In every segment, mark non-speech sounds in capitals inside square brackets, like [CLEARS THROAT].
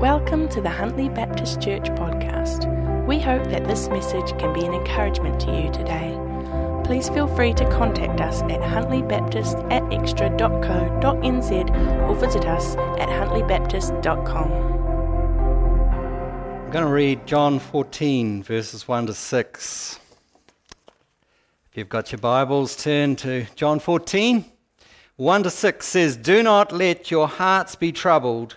Welcome to the Huntly Baptist Church podcast. We hope that this message can be an encouragement to you today. Please feel free to contact us at huntly.baptist at extra.co.nz or visit us at huntly.baptist.com. I'm going to read John 14, verses 1 to 6. If you've got your Bibles, turn to John 14. 1 to 6 says, Do not let your hearts be troubled.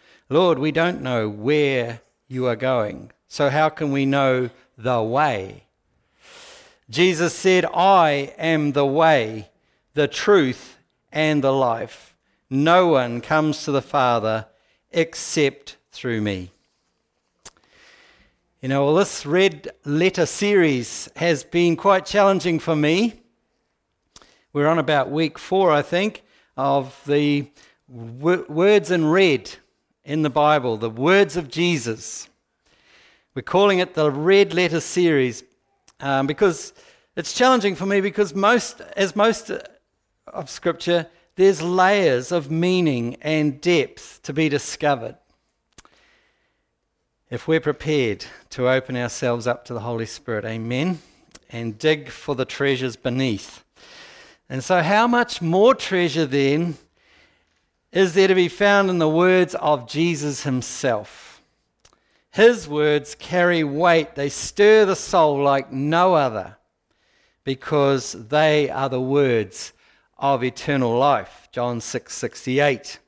Lord, we don't know where you are going, so how can we know the way? Jesus said, I am the way, the truth, and the life. No one comes to the Father except through me. You know, well, this red letter series has been quite challenging for me. We're on about week four, I think, of the words in red in the Bible, the words of Jesus. We're calling it the Red Letter Series um, because it's challenging for me because most, as most of Scripture, there's layers of meaning and depth to be discovered. If we're prepared to open ourselves up to the Holy Spirit, amen, and dig for the treasures beneath. And so, how much more treasure then is there to be found in the words of Jesus himself. His words carry weight, they stir the soul like no other because they are the words of eternal life. John 6 68.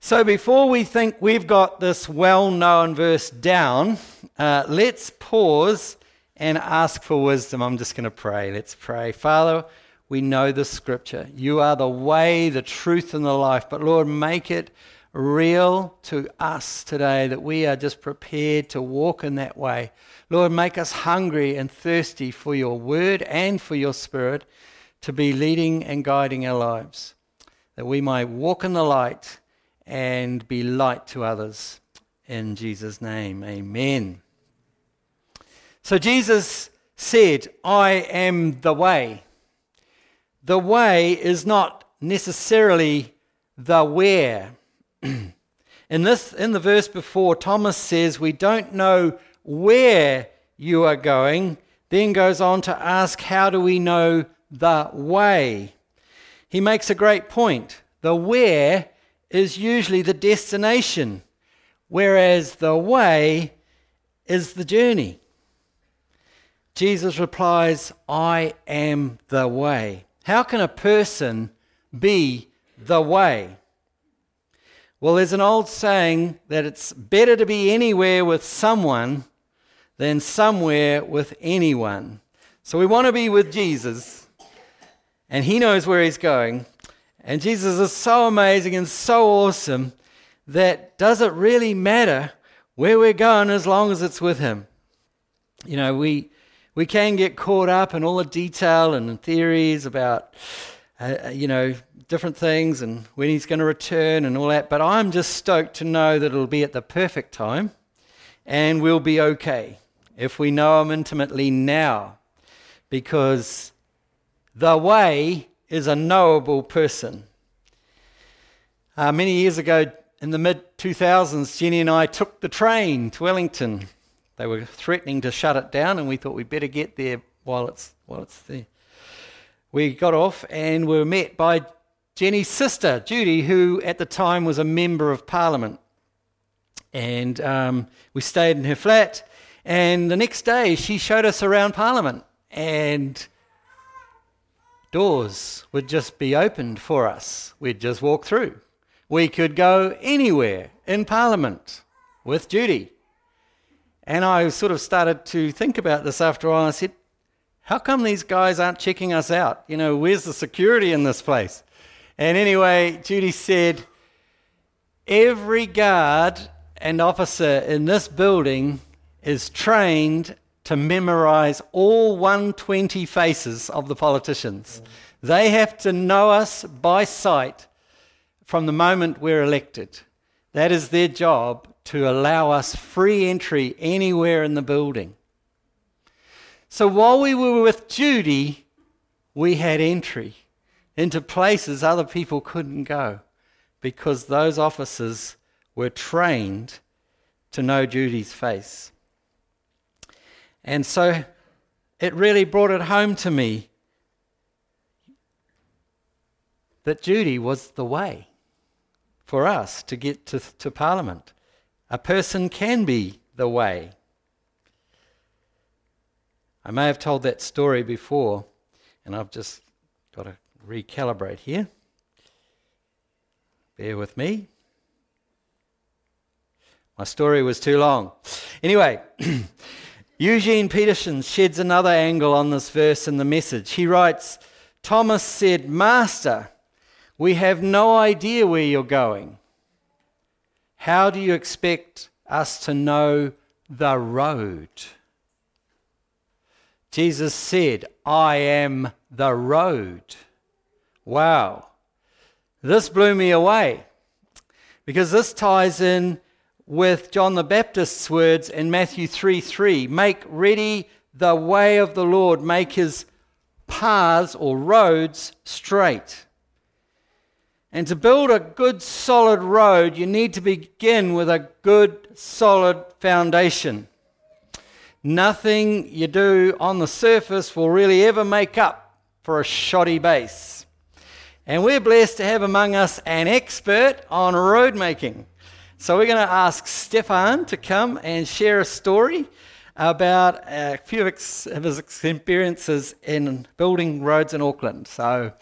So, before we think we've got this well known verse down, uh, let's pause and ask for wisdom. I'm just going to pray. Let's pray. Father, we know the scripture. You are the way, the truth, and the life. But Lord, make it real to us today that we are just prepared to walk in that way. Lord, make us hungry and thirsty for your word and for your spirit to be leading and guiding our lives, that we might walk in the light and be light to others. In Jesus' name, amen. So Jesus said, I am the way the way is not necessarily the where. [CLEARS THROAT] in, this, in the verse before, Thomas says, We don't know where you are going, then goes on to ask, How do we know the way? He makes a great point. The where is usually the destination, whereas the way is the journey. Jesus replies, I am the way. How can a person be the way? Well, there's an old saying that it's better to be anywhere with someone than somewhere with anyone. So we want to be with Jesus, and he knows where he's going. And Jesus is so amazing and so awesome that does it really matter where we're going as long as it's with him? You know, we we can get caught up in all the detail and theories about, uh, uh, you know, different things and when he's going to return and all that. But I'm just stoked to know that it'll be at the perfect time and we'll be okay if we know him intimately now because the way is a knowable person. Uh, many years ago, in the mid 2000s, Jenny and I took the train to Wellington they were threatening to shut it down, and we thought we'd better get there while it's, while it's there. We got off and were met by Jenny's sister, Judy, who at the time was a member of parliament. And um, we stayed in her flat. And the next day, she showed us around parliament. And doors would just be opened for us. We'd just walk through. We could go anywhere in parliament with Judy. And I sort of started to think about this after a while. I said, how come these guys aren't checking us out? You know, where's the security in this place? And anyway, Judy said, every guard and officer in this building is trained to memorize all 120 faces of the politicians. They have to know us by sight from the moment we're elected. That is their job to allow us free entry anywhere in the building. So while we were with Judy, we had entry into places other people couldn't go because those officers were trained to know Judy's face. And so it really brought it home to me that Judy was the way for us to get to, to Parliament. A person can be the way. I may have told that story before, and I've just got to recalibrate here. Bear with me. My story was too long. Anyway, [CLEARS THROAT] Eugene Peterson sheds another angle on this verse in the message. He writes Thomas said, Master, we have no idea where you're going. How do you expect us to know the road? Jesus said, I am the road. Wow. This blew me away because this ties in with John the Baptist's words in Matthew 3 3 Make ready the way of the Lord, make his paths or roads straight. And to build a good solid road, you need to begin with a good solid foundation. Nothing you do on the surface will really ever make up for a shoddy base. And we're blessed to have among us an expert on road making. So we're going to ask Stefan to come and share a story about a few of his experiences in building roads in Auckland. So,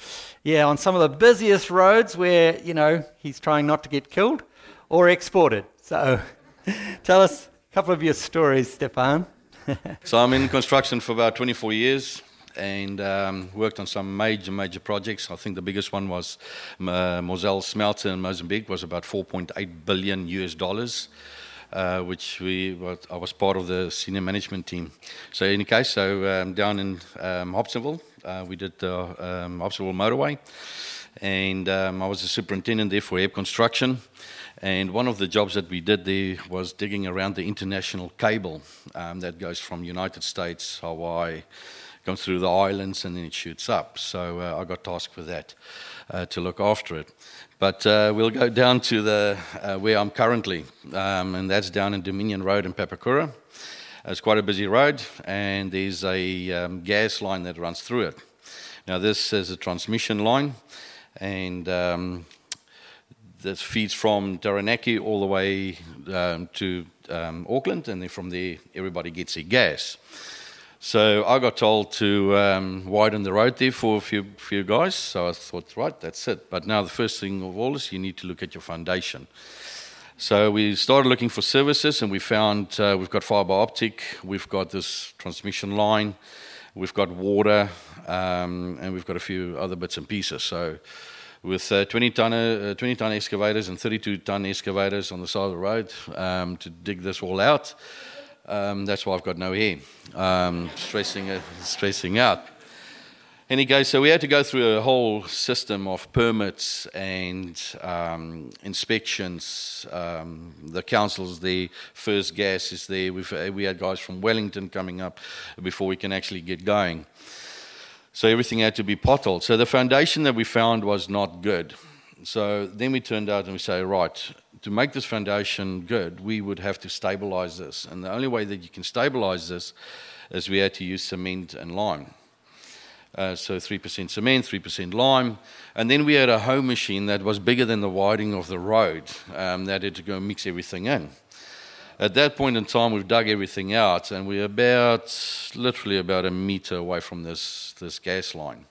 yeah, on some of the busiest roads where, you know, he's trying not to get killed or exported. So, [LAUGHS] tell us a couple of your stories, Stefan. [LAUGHS] so, I'm in construction for about 24 years and um, worked on some major, major projects. I think the biggest one was uh, Mozal Smelter in Mozambique, was about 4.8 billion US dollars. Uh, which we I was part of the senior management team. So in any case, so um, down in um, Hobsonville, uh, we did the um, Hobsonville motorway, and um, I was the superintendent there for Ebb Construction. And one of the jobs that we did there was digging around the international cable um, that goes from United States, Hawaii, comes through the islands and then it shoots up. So uh, I got tasked with that uh, to look after it. But uh, we'll go down to the uh, where I'm currently, um, and that's down in Dominion Road in Papakura. It's quite a busy road, and there's a um, gas line that runs through it. Now this is a transmission line, and um, this feeds from Taranaki all the way um, to um, Auckland, and then from there everybody gets their gas. So I got told to um, widen the road there for a few, few guys. So I thought, right, that's it. But now the first thing of all is you need to look at your foundation. So we started looking for services, and we found uh, we've got fiber optic, we've got this transmission line, we've got water, um, and we've got a few other bits and pieces. So with uh, 20 ton uh, 20 ton excavators and 32 ton excavators on the side of the road um, to dig this all out. Um, that's why I've got no hair. Um, stressing, uh, stressing out. Any case, so we had to go through a whole system of permits and um, inspections. Um, the council's there, First Gas is there. We've, uh, we had guys from Wellington coming up before we can actually get going. So everything had to be potholed. So the foundation that we found was not good. So then we turned out and we say, right, to make this foundation good, we would have to stabilize this. And the only way that you can stabilize this is we had to use cement and lime. Uh, so 3% cement, 3% lime. And then we had a hoe machine that was bigger than the widening of the road um, that had to go mix everything in. At that point in time, we've dug everything out, and we're about, literally about a meter away from this, this gas line.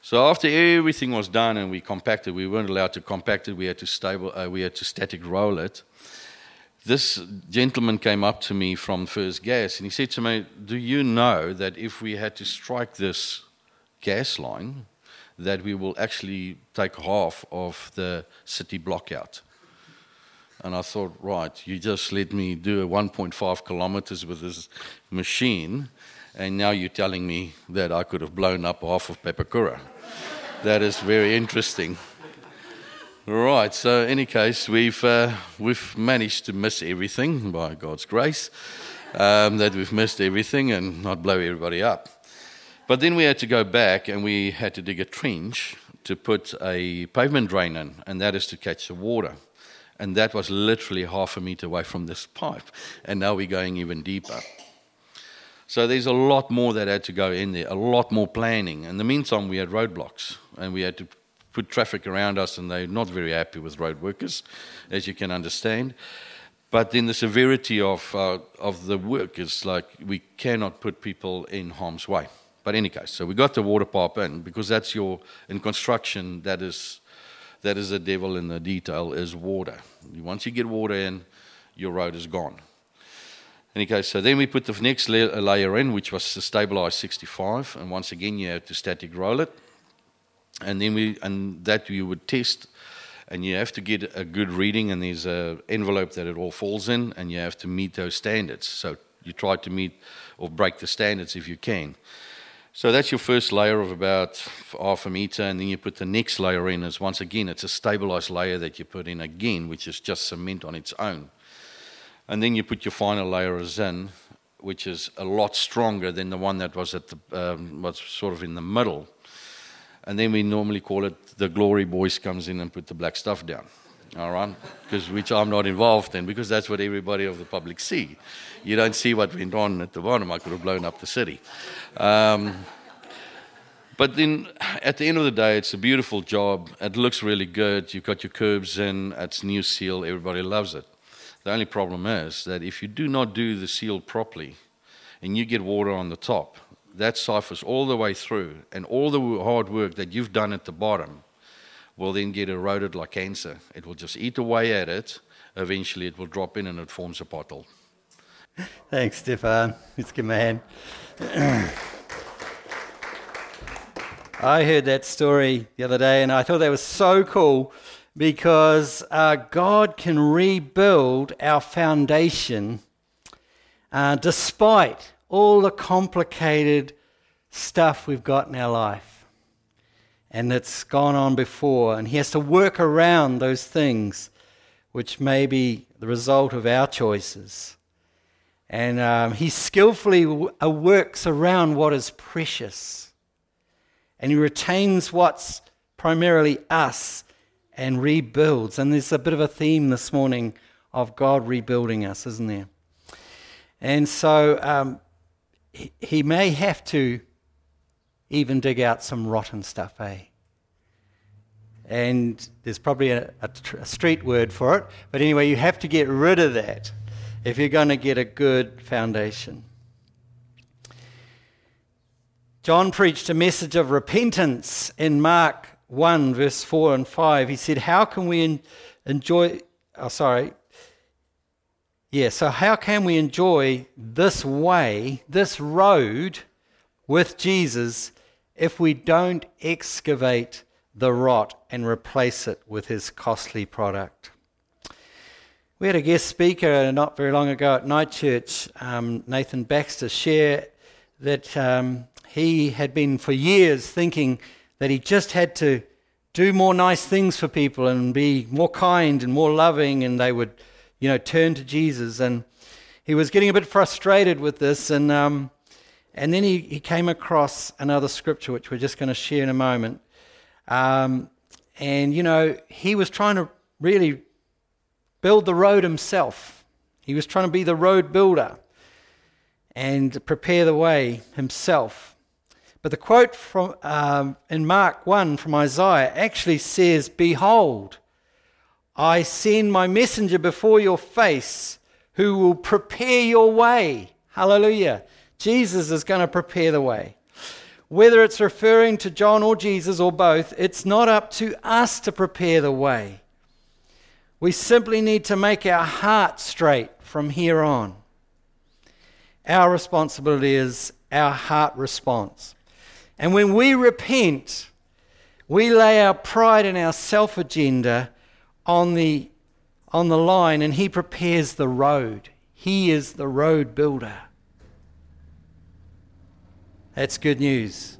So after everything was done and we compacted, we weren't allowed to compact it. We had to stable, uh, we had to static roll it. This gentleman came up to me from First Gas and he said to me, "Do you know that if we had to strike this gas line, that we will actually take half of the city block out?" And I thought, right, you just let me do a 1.5 kilometers with this machine, and now you're telling me that I could have blown up half of Papakura. that is very interesting. Right, so in any case, we've, uh, we've managed to miss everything by God's grace, um, that we've missed everything and not blow everybody up. But then we had to go back and we had to dig a trench to put a pavement drain in, and that is to catch the water. And that was literally half a meter away from this pipe. And now we're going even deeper. So there's a lot more that had to go in there, a lot more planning. In the meantime, we had roadblocks and we had to put traffic around us, and they're not very happy with road workers, as you can understand. But then the severity of, uh, of the work is like we cannot put people in harm's way. But any case, so we got the water pipe in because that's your, in construction, that is, that is the devil in the detail, is water. Once you get water in, your road is gone. In any case, so then we put the next uh, layer in, which was the stabilized 65, and once again you have to static roll it and then we and that you would test and you have to get a good reading and there's an envelope that it all falls in and you have to meet those standards so you try to meet or break the standards if you can so that's your first layer of about half a meter and then you put the next layer in as once again it's a stabilized layer that you put in again which is just cement on its own and then you put your final layers in which is a lot stronger than the one that was at the um, was sort of in the middle and then we normally call it the glory boys comes in and put the black stuff down. All right? Because which I'm not involved in because that's what everybody of the public see. You don't see what went on at the bottom. I could have blown up the city. Um, but then at the end of the day, it's a beautiful job. It looks really good. You've got your curbs in, it's new seal, everybody loves it. The only problem is that if you do not do the seal properly and you get water on the top, that suffers all the way through, and all the hard work that you've done at the bottom will then get eroded like cancer. It will just eat away at it. Eventually, it will drop in and it forms a pothole. Thanks, Stefan. It's man. [CLEARS THROAT] I heard that story the other day, and I thought that was so cool because uh, God can rebuild our foundation uh, despite all the complicated stuff we've got in our life and that's gone on before. And He has to work around those things which may be the result of our choices. And um, He skillfully uh, works around what is precious. And He retains what's primarily us and rebuilds. And there's a bit of a theme this morning of God rebuilding us, isn't there? And so um, he may have to even dig out some rotten stuff, eh? And there's probably a, a, a, street word for it, but anyway, you have to get rid of that if you're going to get a good foundation. John preached a message of repentance in Mark 1, verse 4 and 5. He said, How can we enjoy, oh, sorry, yeah, so how can we enjoy this way, this road with Jesus if we don't excavate the rot and replace it with his costly product? We had a guest speaker not very long ago at Night Church, um, Nathan Baxter, share that um, he had been for years thinking that he just had to do more nice things for people and be more kind and more loving, and they would you know, turn to Jesus. And he was getting a bit frustrated with this. And, um, and then he, he came across another scripture, which we're just going to share in a moment. Um, and, you know, he was trying to really build the road himself. He was trying to be the road builder and prepare the way himself. But the quote from um, in Mark 1 from Isaiah actually says, Behold, I send my messenger before your face who will prepare your way. Hallelujah. Jesus is going to prepare the way. Whether it's referring to John or Jesus or both, it's not up to us to prepare the way. We simply need to make our heart straight from here on. Our responsibility is our heart response. And when we repent, we lay our pride and our self agenda on the on the line and he prepares the road. He is the road builder. That's good news.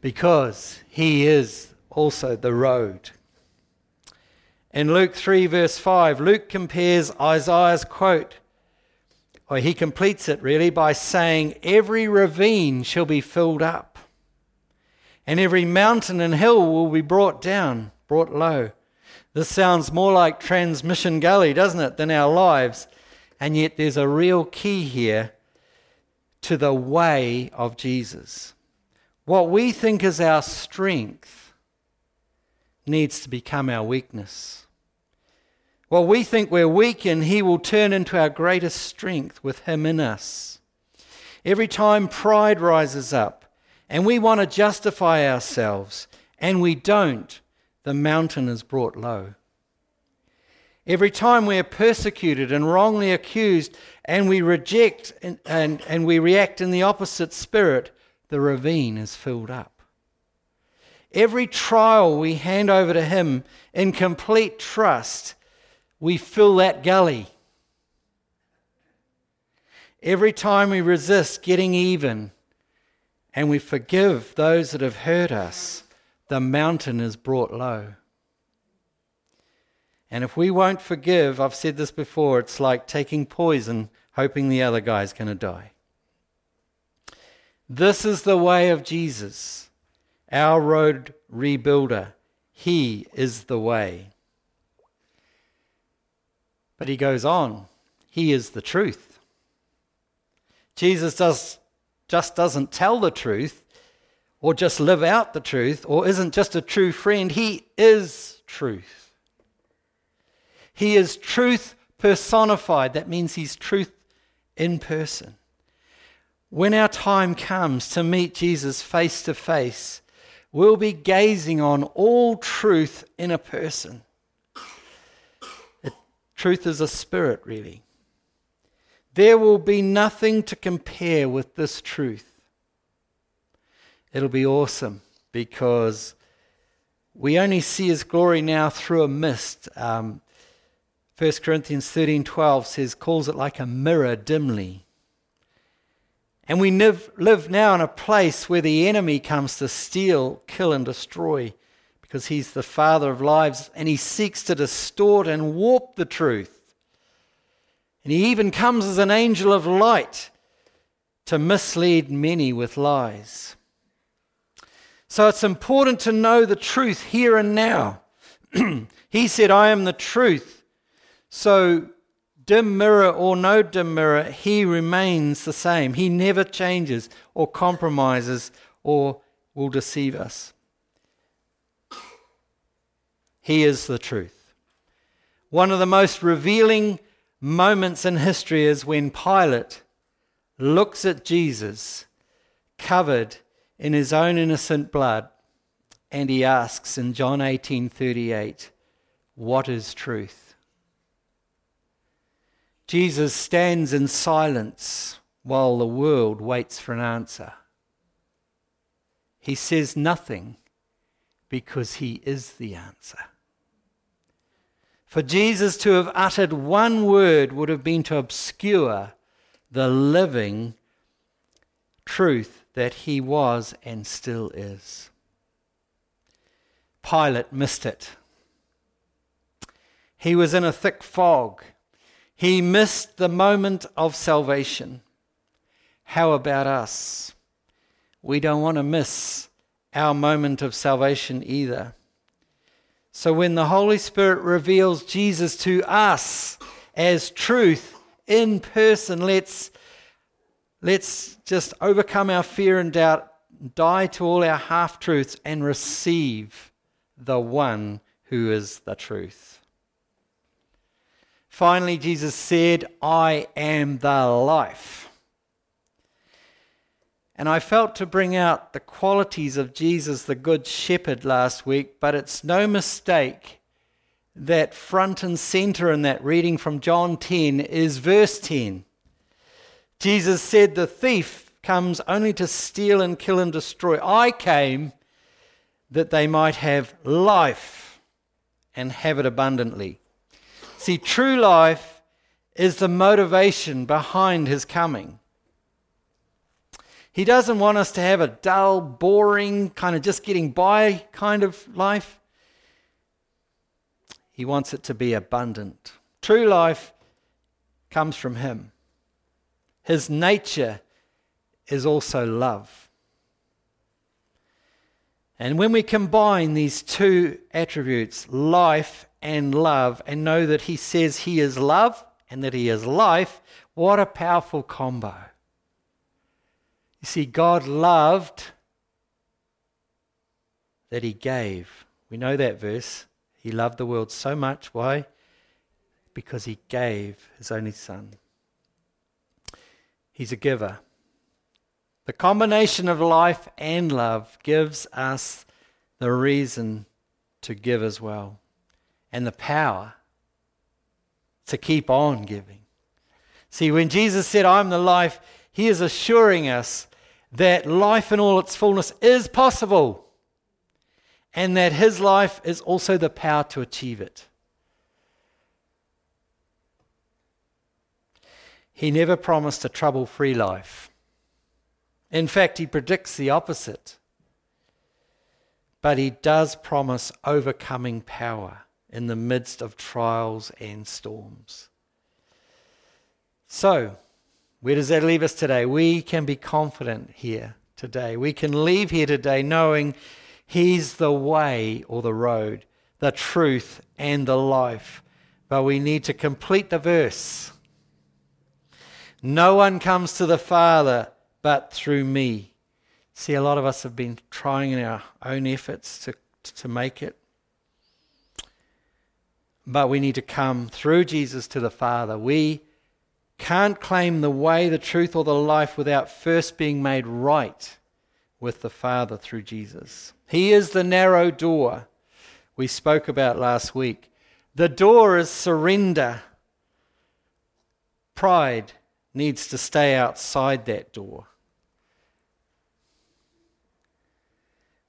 Because he is also the road. In Luke 3, verse 5, Luke compares Isaiah's quote, or he completes it really by saying, Every ravine shall be filled up, and every mountain and hill will be brought down, brought low. This sounds more like Transmission Gully, doesn't it, than our lives? And yet there's a real key here to the way of Jesus. What we think is our strength needs to become our weakness. What we think we're weak in, He will turn into our greatest strength with Him in us. Every time pride rises up and we want to justify ourselves and we don't, the mountain is brought low. Every time we are persecuted and wrongly accused and we reject and, and, and we react in the opposite spirit, the ravine is filled up. Every trial we hand over to Him in complete trust we fill that gully. Every time we resist getting even and we forgive those that have hurt us, the mountain is brought low. And if we won't forgive, I've said this before, it's like taking poison hoping the other guy's going to die. This is the way of Jesus, our road rebuilder. He is the way. But he goes on, he is the truth. Jesus does, just doesn't tell the truth or just live out the truth or isn't just a true friend. He is truth. He is truth personified. That means he's truth in person. When our time comes to meet Jesus face to face, we'll be gazing on all truth in a person. Truth is a spirit, really. There will be nothing to compare with this truth. It'll be awesome because we only see his glory now through a mist. Um, 1 Corinthians 13:12 says calls it like a mirror dimly. And we live, live now in a place where the enemy comes to steal, kill, and destroy because he's the father of lives and he seeks to distort and warp the truth. And he even comes as an angel of light to mislead many with lies. So it's important to know the truth here and now. [CLEARS THROAT] he said, I am the truth. So, dim mirror or no dim mirror, he remains the same. He never changes or compromises or will deceive us. He is the truth. One of the most revealing moments in history is when Pilate looks at Jesus covered in his own innocent blood and he asks in John 18:38 what is truth Jesus stands in silence while the world waits for an answer he says nothing because he is the answer for Jesus to have uttered one word would have been to obscure the living truth that he was and still is. Pilate missed it. He was in a thick fog. He missed the moment of salvation. How about us? We don't want to miss our moment of salvation either. So when the Holy Spirit reveals Jesus to us as truth in person, let's, let's just overcome our fear and doubt, die to all our half truths, and receive the one who is the truth. Finally, Jesus said, I am the life. And I felt to bring out the qualities of Jesus, the Good Shepherd, last week, but it's no mistake that front and center in that reading from John 10 is verse 10. Jesus said, The thief comes only to steal and kill and destroy. I came that they might have life and have it abundantly. See, true life is the motivation behind his coming. He doesn't want us to have a dull, boring, kind of just getting by kind of life. He wants it to be abundant. True life comes from Him. His nature is also love. And when we combine these two attributes, life and love, and know that He says He is love and that He is life, what a powerful combo. You see, God loved that He gave. We know that verse. He loved the world so much. Why? Because He gave His only Son. He's a giver. The combination of life and love gives us the reason to give as well and the power to keep on giving. See, when Jesus said, I'm the life, he is assuring us that life in all its fullness is possible and that his life is also the power to achieve it. He never promised a trouble free life. In fact, he predicts the opposite. But he does promise overcoming power in the midst of trials and storms. So, where does that leave us today? We can be confident here today. We can leave here today knowing He's the way or the road, the truth and the life. But we need to complete the verse. No one comes to the Father but through me. See, a lot of us have been trying in our own efforts to, to make it. But we need to come through Jesus to the Father. We can't claim the way, the truth, or the life without first being made right with the Father through Jesus. He is the narrow door we spoke about last week. The door is surrender. Pride needs to stay outside that door.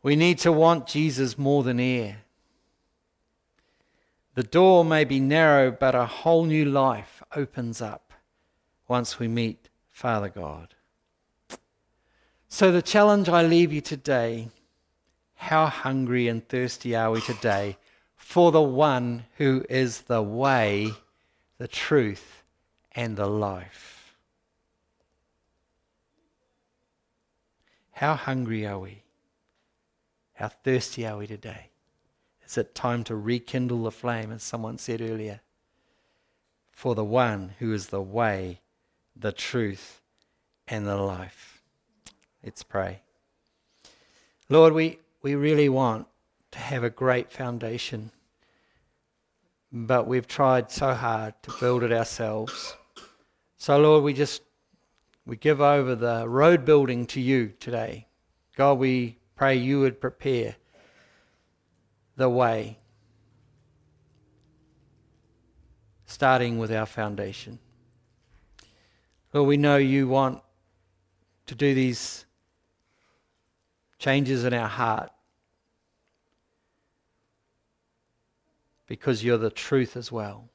We need to want Jesus more than air. The door may be narrow, but a whole new life opens up once we meet Father God. So, the challenge I leave you today how hungry and thirsty are we today for the one who is the way, the truth, and the life? How hungry are we? How thirsty are we today? Is it time to rekindle the flame, as someone said earlier? For the one who is the way, the truth, and the life. Let's pray. Lord, we, we really want to have a great foundation, but we've tried so hard to build it ourselves. So, Lord, we just we give over the road building to you today. God, we pray you would prepare the way, starting with our foundation. Lord, we know you want to do these changes in our heart because you're the truth as well.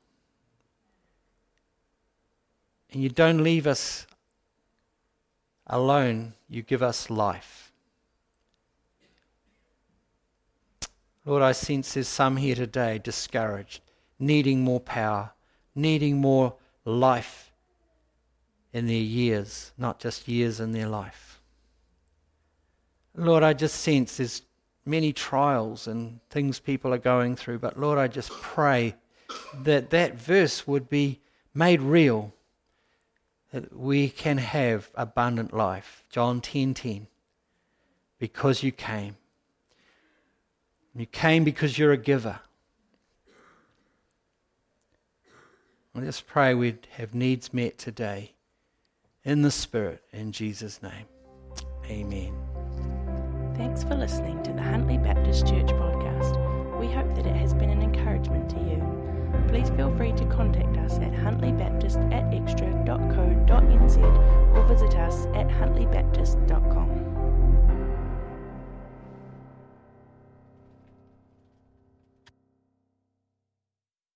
And you don't leave us alone, you give us life. Lord, I sense there's some here today discouraged, needing more power, needing more life in their years, not just years in their life. Lord, I just sense there's many trials and things people are going through, but Lord, I just pray that that verse would be made real, that we can have abundant life. John 10:10. 10, 10, because you came. You came because you're a giver. Let us pray we'd have needs met today in the Spirit. In Jesus' name, amen. Thanks for listening to the Huntly Baptist Church podcast. We hope that it has been an encouragement to you. Please feel free to contact us at huntlybaptist at extra.co.nz or visit us at huntlybaptist.com.